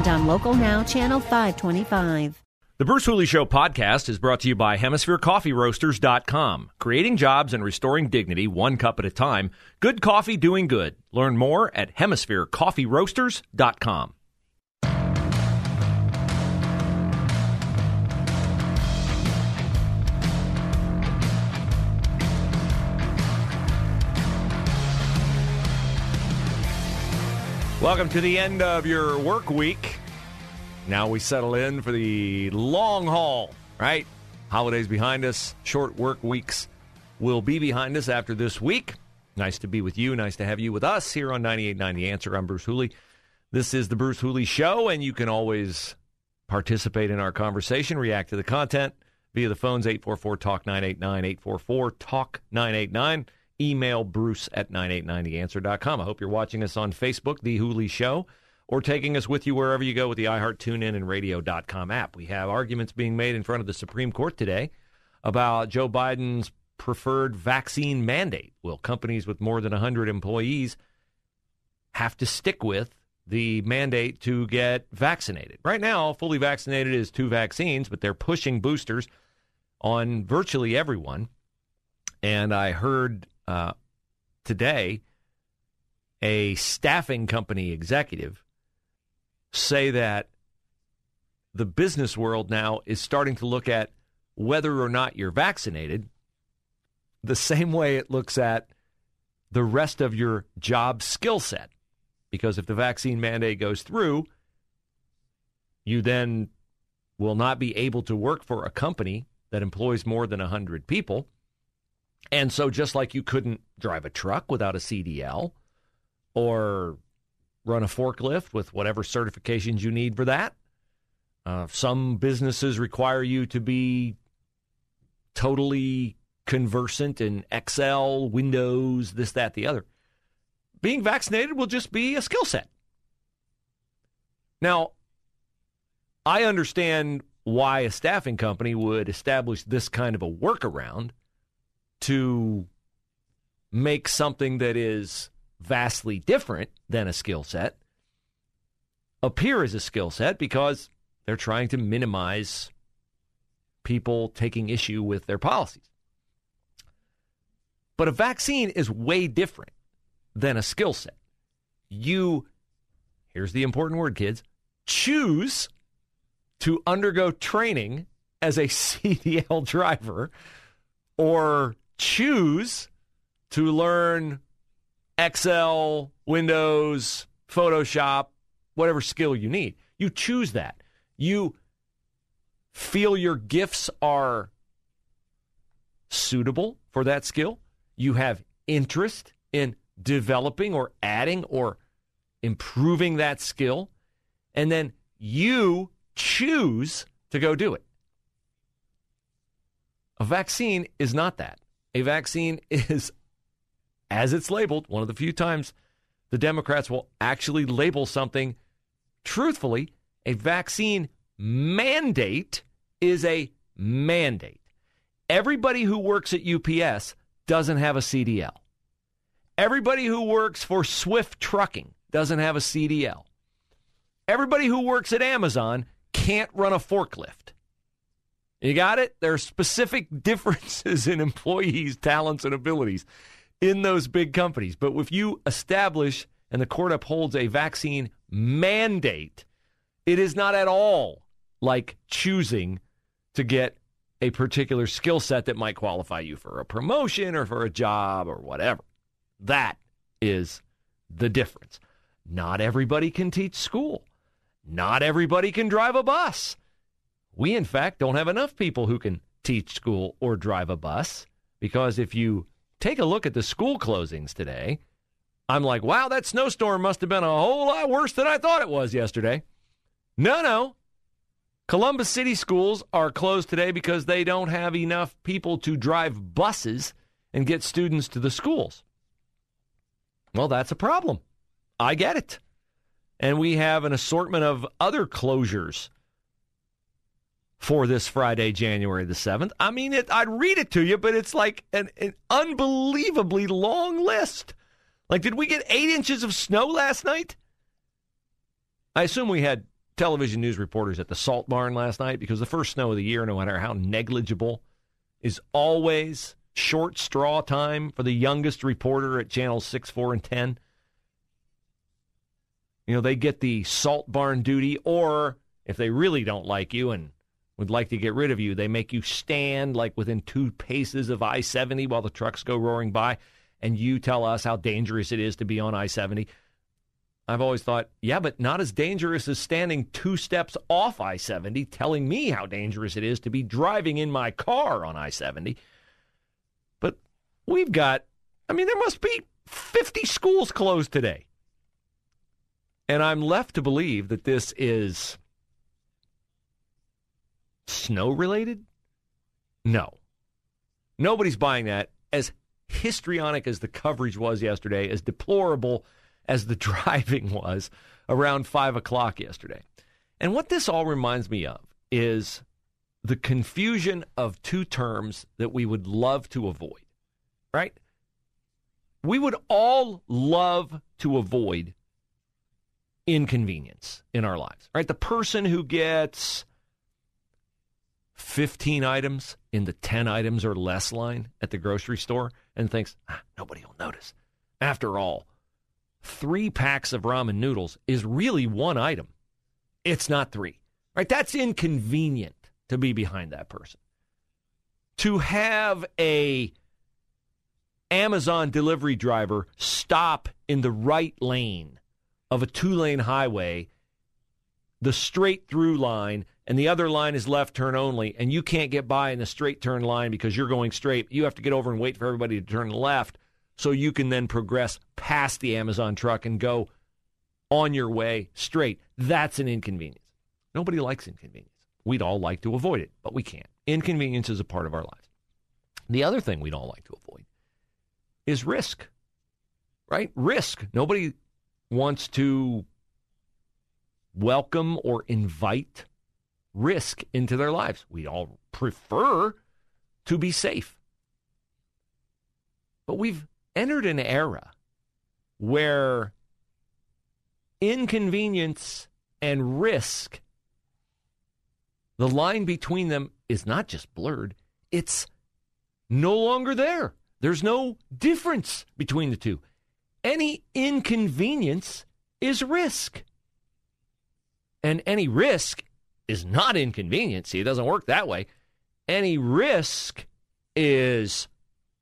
and on Local Now, Channel 525. The Bruce Hooley Show podcast is brought to you by HemisphereCoffeeRoasters.com. Creating jobs and restoring dignity one cup at a time. Good coffee doing good. Learn more at HemisphereCoffeeRoasters.com. Welcome to the end of your work week. Now we settle in for the long haul, right? Holidays behind us, short work weeks will be behind us after this week. Nice to be with you. Nice to have you with us here on 98.9 The Answer. I'm Bruce Hooley. This is the Bruce Hooley Show, and you can always participate in our conversation, react to the content via the phones 844 Talk 989, 844 Talk 989 email bruce at 989theanswer.com. I hope you're watching us on Facebook, The Hooley Show, or taking us with you wherever you go with the iHeart TuneIn and Radio.com app. We have arguments being made in front of the Supreme Court today about Joe Biden's preferred vaccine mandate. Will companies with more than 100 employees have to stick with the mandate to get vaccinated? Right now, fully vaccinated is two vaccines, but they're pushing boosters on virtually everyone. And I heard uh, today a staffing company executive say that the business world now is starting to look at whether or not you're vaccinated the same way it looks at the rest of your job skill set. Because if the vaccine mandate goes through, you then will not be able to work for a company that employs more than 100 people and so, just like you couldn't drive a truck without a CDL or run a forklift with whatever certifications you need for that, uh, some businesses require you to be totally conversant in Excel, Windows, this, that, the other. Being vaccinated will just be a skill set. Now, I understand why a staffing company would establish this kind of a workaround to make something that is vastly different than a skill set appear as a skill set because they're trying to minimize people taking issue with their policies. But a vaccine is way different than a skill set. You, here's the important word, kids, choose to undergo training as a CDL driver or choose to learn Excel, Windows, Photoshop, whatever skill you need. You choose that. You feel your gifts are suitable for that skill. You have interest in developing or adding or improving that skill. And then you choose to go do it. A vaccine is not that. A vaccine is, as it's labeled, one of the few times the Democrats will actually label something truthfully. A vaccine mandate is a mandate. Everybody who works at UPS doesn't have a CDL. Everybody who works for Swift Trucking doesn't have a CDL. Everybody who works at Amazon can't run a forklift. You got it? There are specific differences in employees' talents and abilities in those big companies. But if you establish and the court upholds a vaccine mandate, it is not at all like choosing to get a particular skill set that might qualify you for a promotion or for a job or whatever. That is the difference. Not everybody can teach school. Not everybody can drive a bus. We, in fact, don't have enough people who can teach school or drive a bus because if you take a look at the school closings today, I'm like, wow, that snowstorm must have been a whole lot worse than I thought it was yesterday. No, no. Columbus City schools are closed today because they don't have enough people to drive buses and get students to the schools. Well, that's a problem. I get it. And we have an assortment of other closures for this Friday, January the 7th. I mean, it, I'd read it to you, but it's like an, an unbelievably long list. Like, did we get eight inches of snow last night? I assume we had television news reporters at the Salt Barn last night because the first snow of the year, no matter how negligible, is always short straw time for the youngest reporter at channels 6, 4, and 10. You know, they get the Salt Barn duty, or if they really don't like you and would like to get rid of you, they make you stand like within two paces of I 70 while the trucks go roaring by, and you tell us how dangerous it is to be on I 70. I've always thought, yeah, but not as dangerous as standing two steps off I 70 telling me how dangerous it is to be driving in my car on I 70. But we've got, I mean, there must be 50 schools closed today. And I'm left to believe that this is snow related? No. Nobody's buying that. As histrionic as the coverage was yesterday, as deplorable as the driving was around five o'clock yesterday. And what this all reminds me of is the confusion of two terms that we would love to avoid, right? We would all love to avoid inconvenience in our lives, right? The person who gets 15 items in the 10 items or less line at the grocery store and thinks, ah, nobody will notice. After all, three packs of ramen noodles is really one item. It's not three, right? That's inconvenient to be behind that person. To have a Amazon delivery driver stop in the right lane of a two lane highway, the straight through line, and the other line is left turn only, and you can't get by in the straight turn line because you're going straight. You have to get over and wait for everybody to turn left so you can then progress past the Amazon truck and go on your way straight. That's an inconvenience. Nobody likes inconvenience. We'd all like to avoid it, but we can't. Inconvenience is a part of our lives. The other thing we'd all like to avoid is risk, right? Risk. Nobody wants to welcome or invite risk into their lives. We all prefer to be safe. But we've entered an era where inconvenience and risk, the line between them is not just blurred, it's no longer there. There's no difference between the two. Any inconvenience is risk. And any risk is not inconvenience. See, it doesn't work that way. Any risk is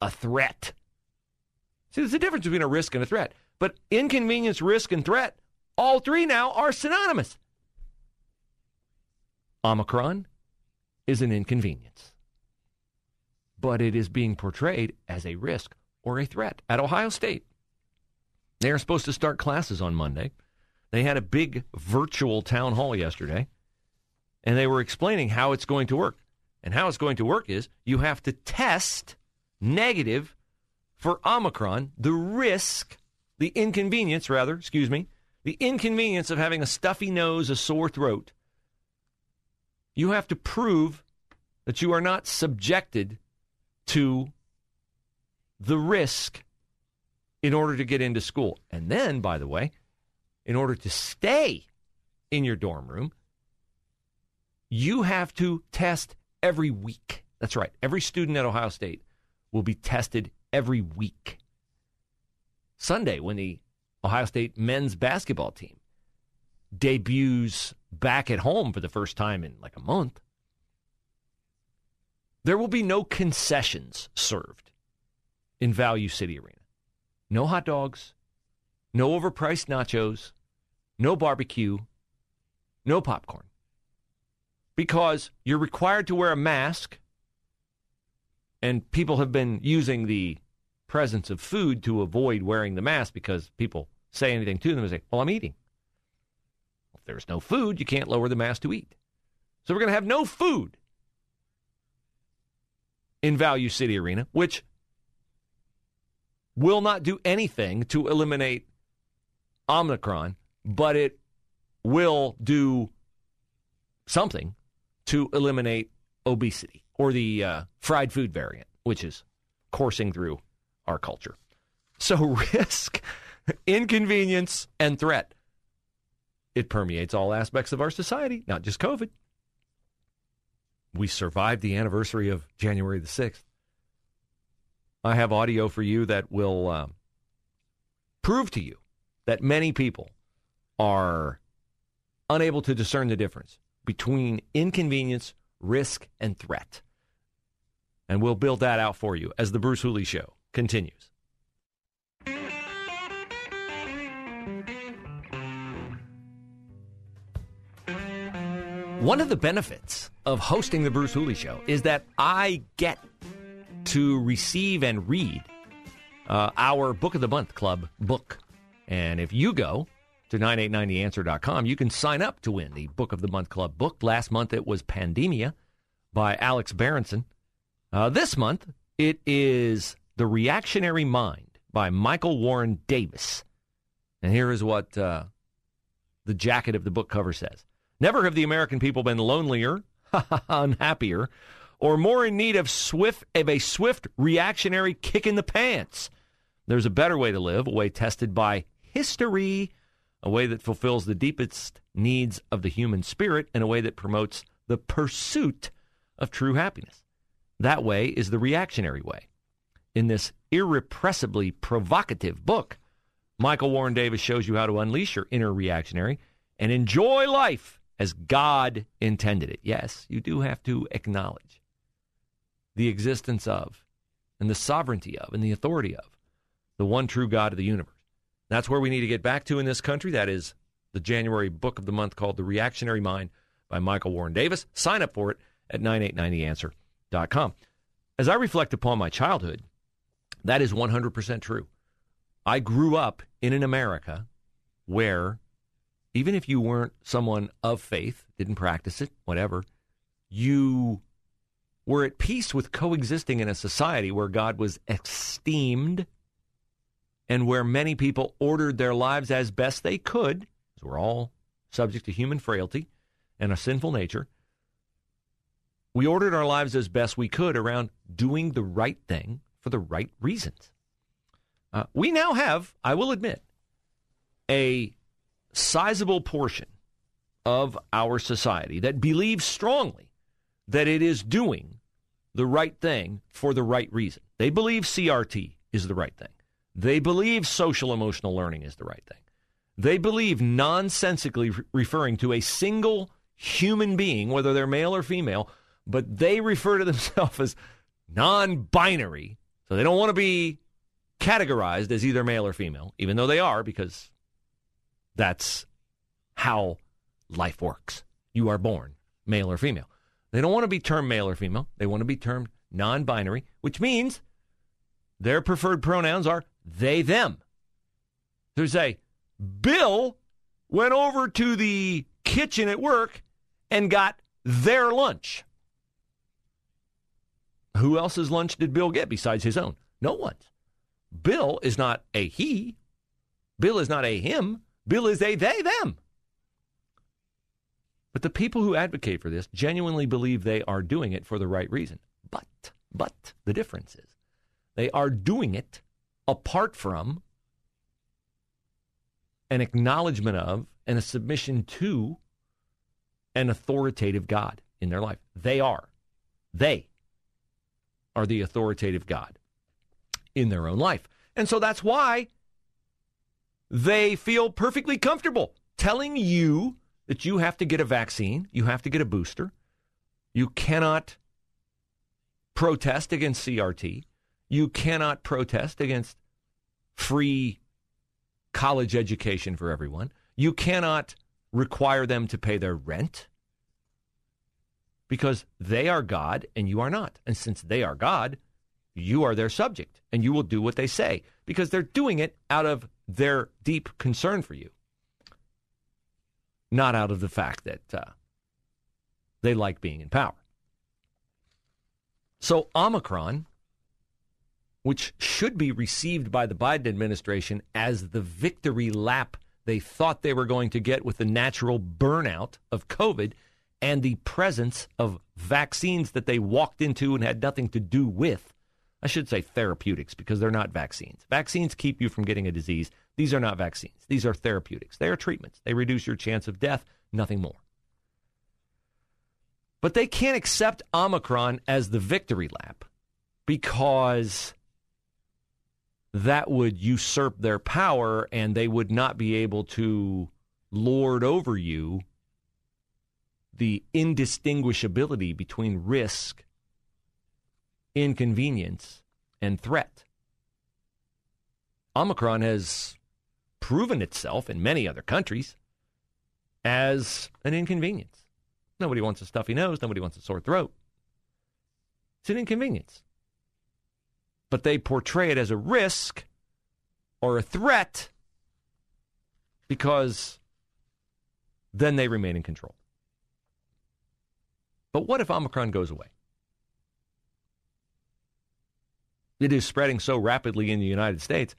a threat. See, there's a difference between a risk and a threat. But inconvenience, risk, and threat, all three now are synonymous. Omicron is an inconvenience, but it is being portrayed as a risk or a threat. At Ohio State, they are supposed to start classes on Monday. They had a big virtual town hall yesterday, and they were explaining how it's going to work. And how it's going to work is you have to test negative for Omicron, the risk, the inconvenience, rather, excuse me, the inconvenience of having a stuffy nose, a sore throat. You have to prove that you are not subjected to the risk in order to get into school. And then, by the way, in order to stay in your dorm room, you have to test every week. That's right. Every student at Ohio State will be tested every week. Sunday, when the Ohio State men's basketball team debuts back at home for the first time in like a month, there will be no concessions served in Value City Arena. No hot dogs, no overpriced nachos, no barbecue, no popcorn. Because you're required to wear a mask, and people have been using the presence of food to avoid wearing the mask because people say anything to them and say, Well, I'm eating. If there's no food, you can't lower the mask to eat. So we're going to have no food in Value City Arena, which will not do anything to eliminate Omicron, but it will do something to eliminate obesity or the uh, fried food variant, which is coursing through our culture. So, risk, inconvenience, and threat. It permeates all aspects of our society, not just COVID. We survived the anniversary of January the 6th. I have audio for you that will uh, prove to you that many people are unable to discern the difference between inconvenience, risk, and threat. And we'll build that out for you as the Bruce Hooley Show continues. One of the benefits of hosting the Bruce Hooley Show is that I get to receive and read uh, our Book of the Month Club book. And if you go to 989theanswer.com, you can sign up to win the Book of the Month Club book. Last month it was Pandemia by Alex Berenson. Uh, this month it is The Reactionary Mind by Michael Warren Davis. And here is what uh, the jacket of the book cover says. Never have the American people been lonelier, unhappier, or more in need of swift of a swift reactionary kick in the pants. There's a better way to live, a way tested by history, a way that fulfills the deepest needs of the human spirit, and a way that promotes the pursuit of true happiness. That way is the reactionary way. In this irrepressibly provocative book, Michael Warren Davis shows you how to unleash your inner reactionary and enjoy life as God intended it. Yes, you do have to acknowledge the existence of and the sovereignty of and the authority of the one true God of the universe. That's where we need to get back to in this country. That is the January book of the month called The Reactionary Mind by Michael Warren Davis. Sign up for it at 989theanswer.com. As I reflect upon my childhood, that is 100% true. I grew up in an America where even if you weren't someone of faith, didn't practice it, whatever, you were at peace with coexisting in a society where God was esteemed and where many people ordered their lives as best they could, because we're all subject to human frailty and a sinful nature. We ordered our lives as best we could around doing the right thing for the right reasons. Uh, we now have, I will admit, a sizable portion of our society that believes strongly that it is doing the right thing for the right reason. They believe CRT is the right thing. They believe social emotional learning is the right thing. They believe nonsensically re- referring to a single human being, whether they're male or female, but they refer to themselves as non binary. So they don't want to be categorized as either male or female, even though they are, because that's how life works. You are born male or female. They don't want to be termed male or female. They want to be termed non binary, which means their preferred pronouns are they, them. So say, Bill went over to the kitchen at work and got their lunch. Who else's lunch did Bill get besides his own? No one's. Bill is not a he. Bill is not a him. Bill is a they, them. But the people who advocate for this genuinely believe they are doing it for the right reason. But, but, the difference is they are doing it apart from an acknowledgement of and a submission to an authoritative God in their life. They are. They are the authoritative God in their own life. And so that's why they feel perfectly comfortable telling you that you have to get a vaccine, you have to get a booster, you cannot protest against CRT, you cannot protest against free college education for everyone, you cannot require them to pay their rent because they are God and you are not. And since they are God, you are their subject and you will do what they say because they're doing it out of their deep concern for you, not out of the fact that uh, They like being in power. So, Omicron, which should be received by the Biden administration as the victory lap they thought they were going to get with the natural burnout of COVID and the presence of vaccines that they walked into and had nothing to do with. I should say therapeutics because they're not vaccines. Vaccines keep you from getting a disease. These are not vaccines. These are therapeutics. They are treatments. They reduce your chance of death, nothing more. But they can't accept Omicron as the victory lap because that would usurp their power and they would not be able to lord over you the indistinguishability between risk, inconvenience, and threat. Omicron has proven itself in many other countries as an inconvenience. Nobody wants a stuffy nose, nobody wants a sore throat. It's an inconvenience but they portray it as a risk or a threat because then they remain in control. But what if Omicron goes away? It is spreading so rapidly in the United States.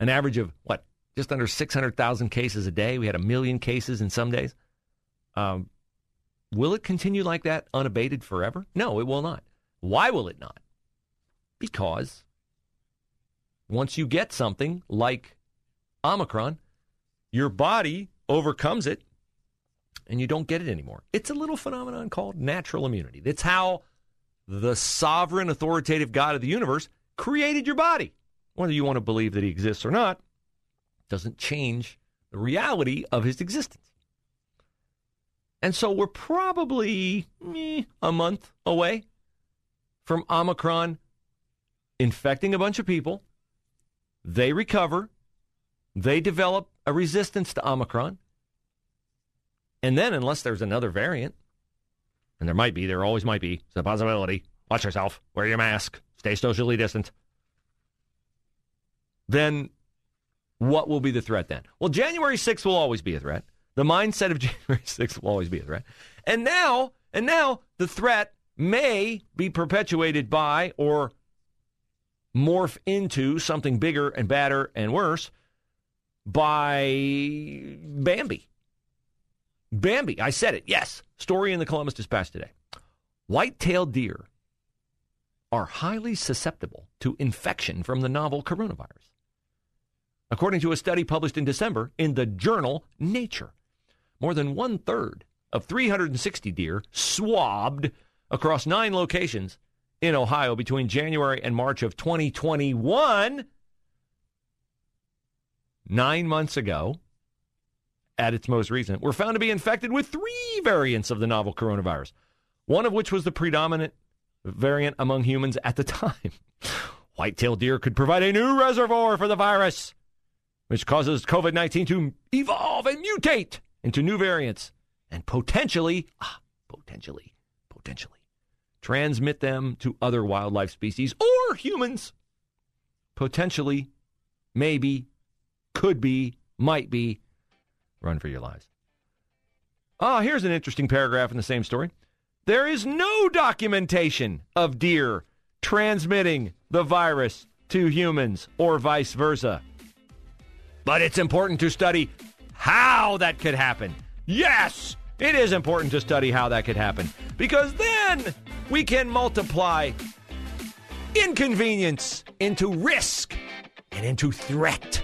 An average of what? Just under 600,000 cases a day. We had a million cases in some days. Um, will it continue like that unabated forever? No, it will not. Why will it not? Because once you get something like Omicron, your body overcomes it and you don't get it anymore. It's a little phenomenon called natural immunity. That's how the sovereign, authoritative God of the universe created your body. Whether you want to believe that he exists or not, doesn't change the reality of his existence. And so we're probably eh, a month away from Omicron infecting a bunch of people. They recover. They develop a resistance to Omicron. And then, unless there's another variant, and there might be, there always might be, it's a possibility. Watch yourself, wear your mask, stay socially distant. Then what will be the threat then? Well, January 6th will always be a threat. The mindset of January 6th will always be a threat. And now, and now the threat may be perpetuated by or morph into something bigger and badder and worse by Bambi. Bambi, I said it, yes. Story in the Columbus Dispatch today. White-tailed deer are highly susceptible to infection from the novel coronavirus. According to a study published in December in the journal Nature, more than one third of 360 deer swabbed across nine locations in Ohio between January and March of 2021, nine months ago, at its most recent, were found to be infected with three variants of the novel coronavirus, one of which was the predominant variant among humans at the time. White-tailed deer could provide a new reservoir for the virus, which causes COVID 19 to evolve and mutate into new variants and potentially, ah, potentially, potentially transmit them to other wildlife species or humans. Potentially, maybe, could be, might be. Run for your lives. Ah, here's an interesting paragraph in the same story. There is no documentation of deer transmitting the virus to humans or vice versa. But it's important to study how that could happen. Yes, it is important to study how that could happen because then we can multiply inconvenience into risk and into threat.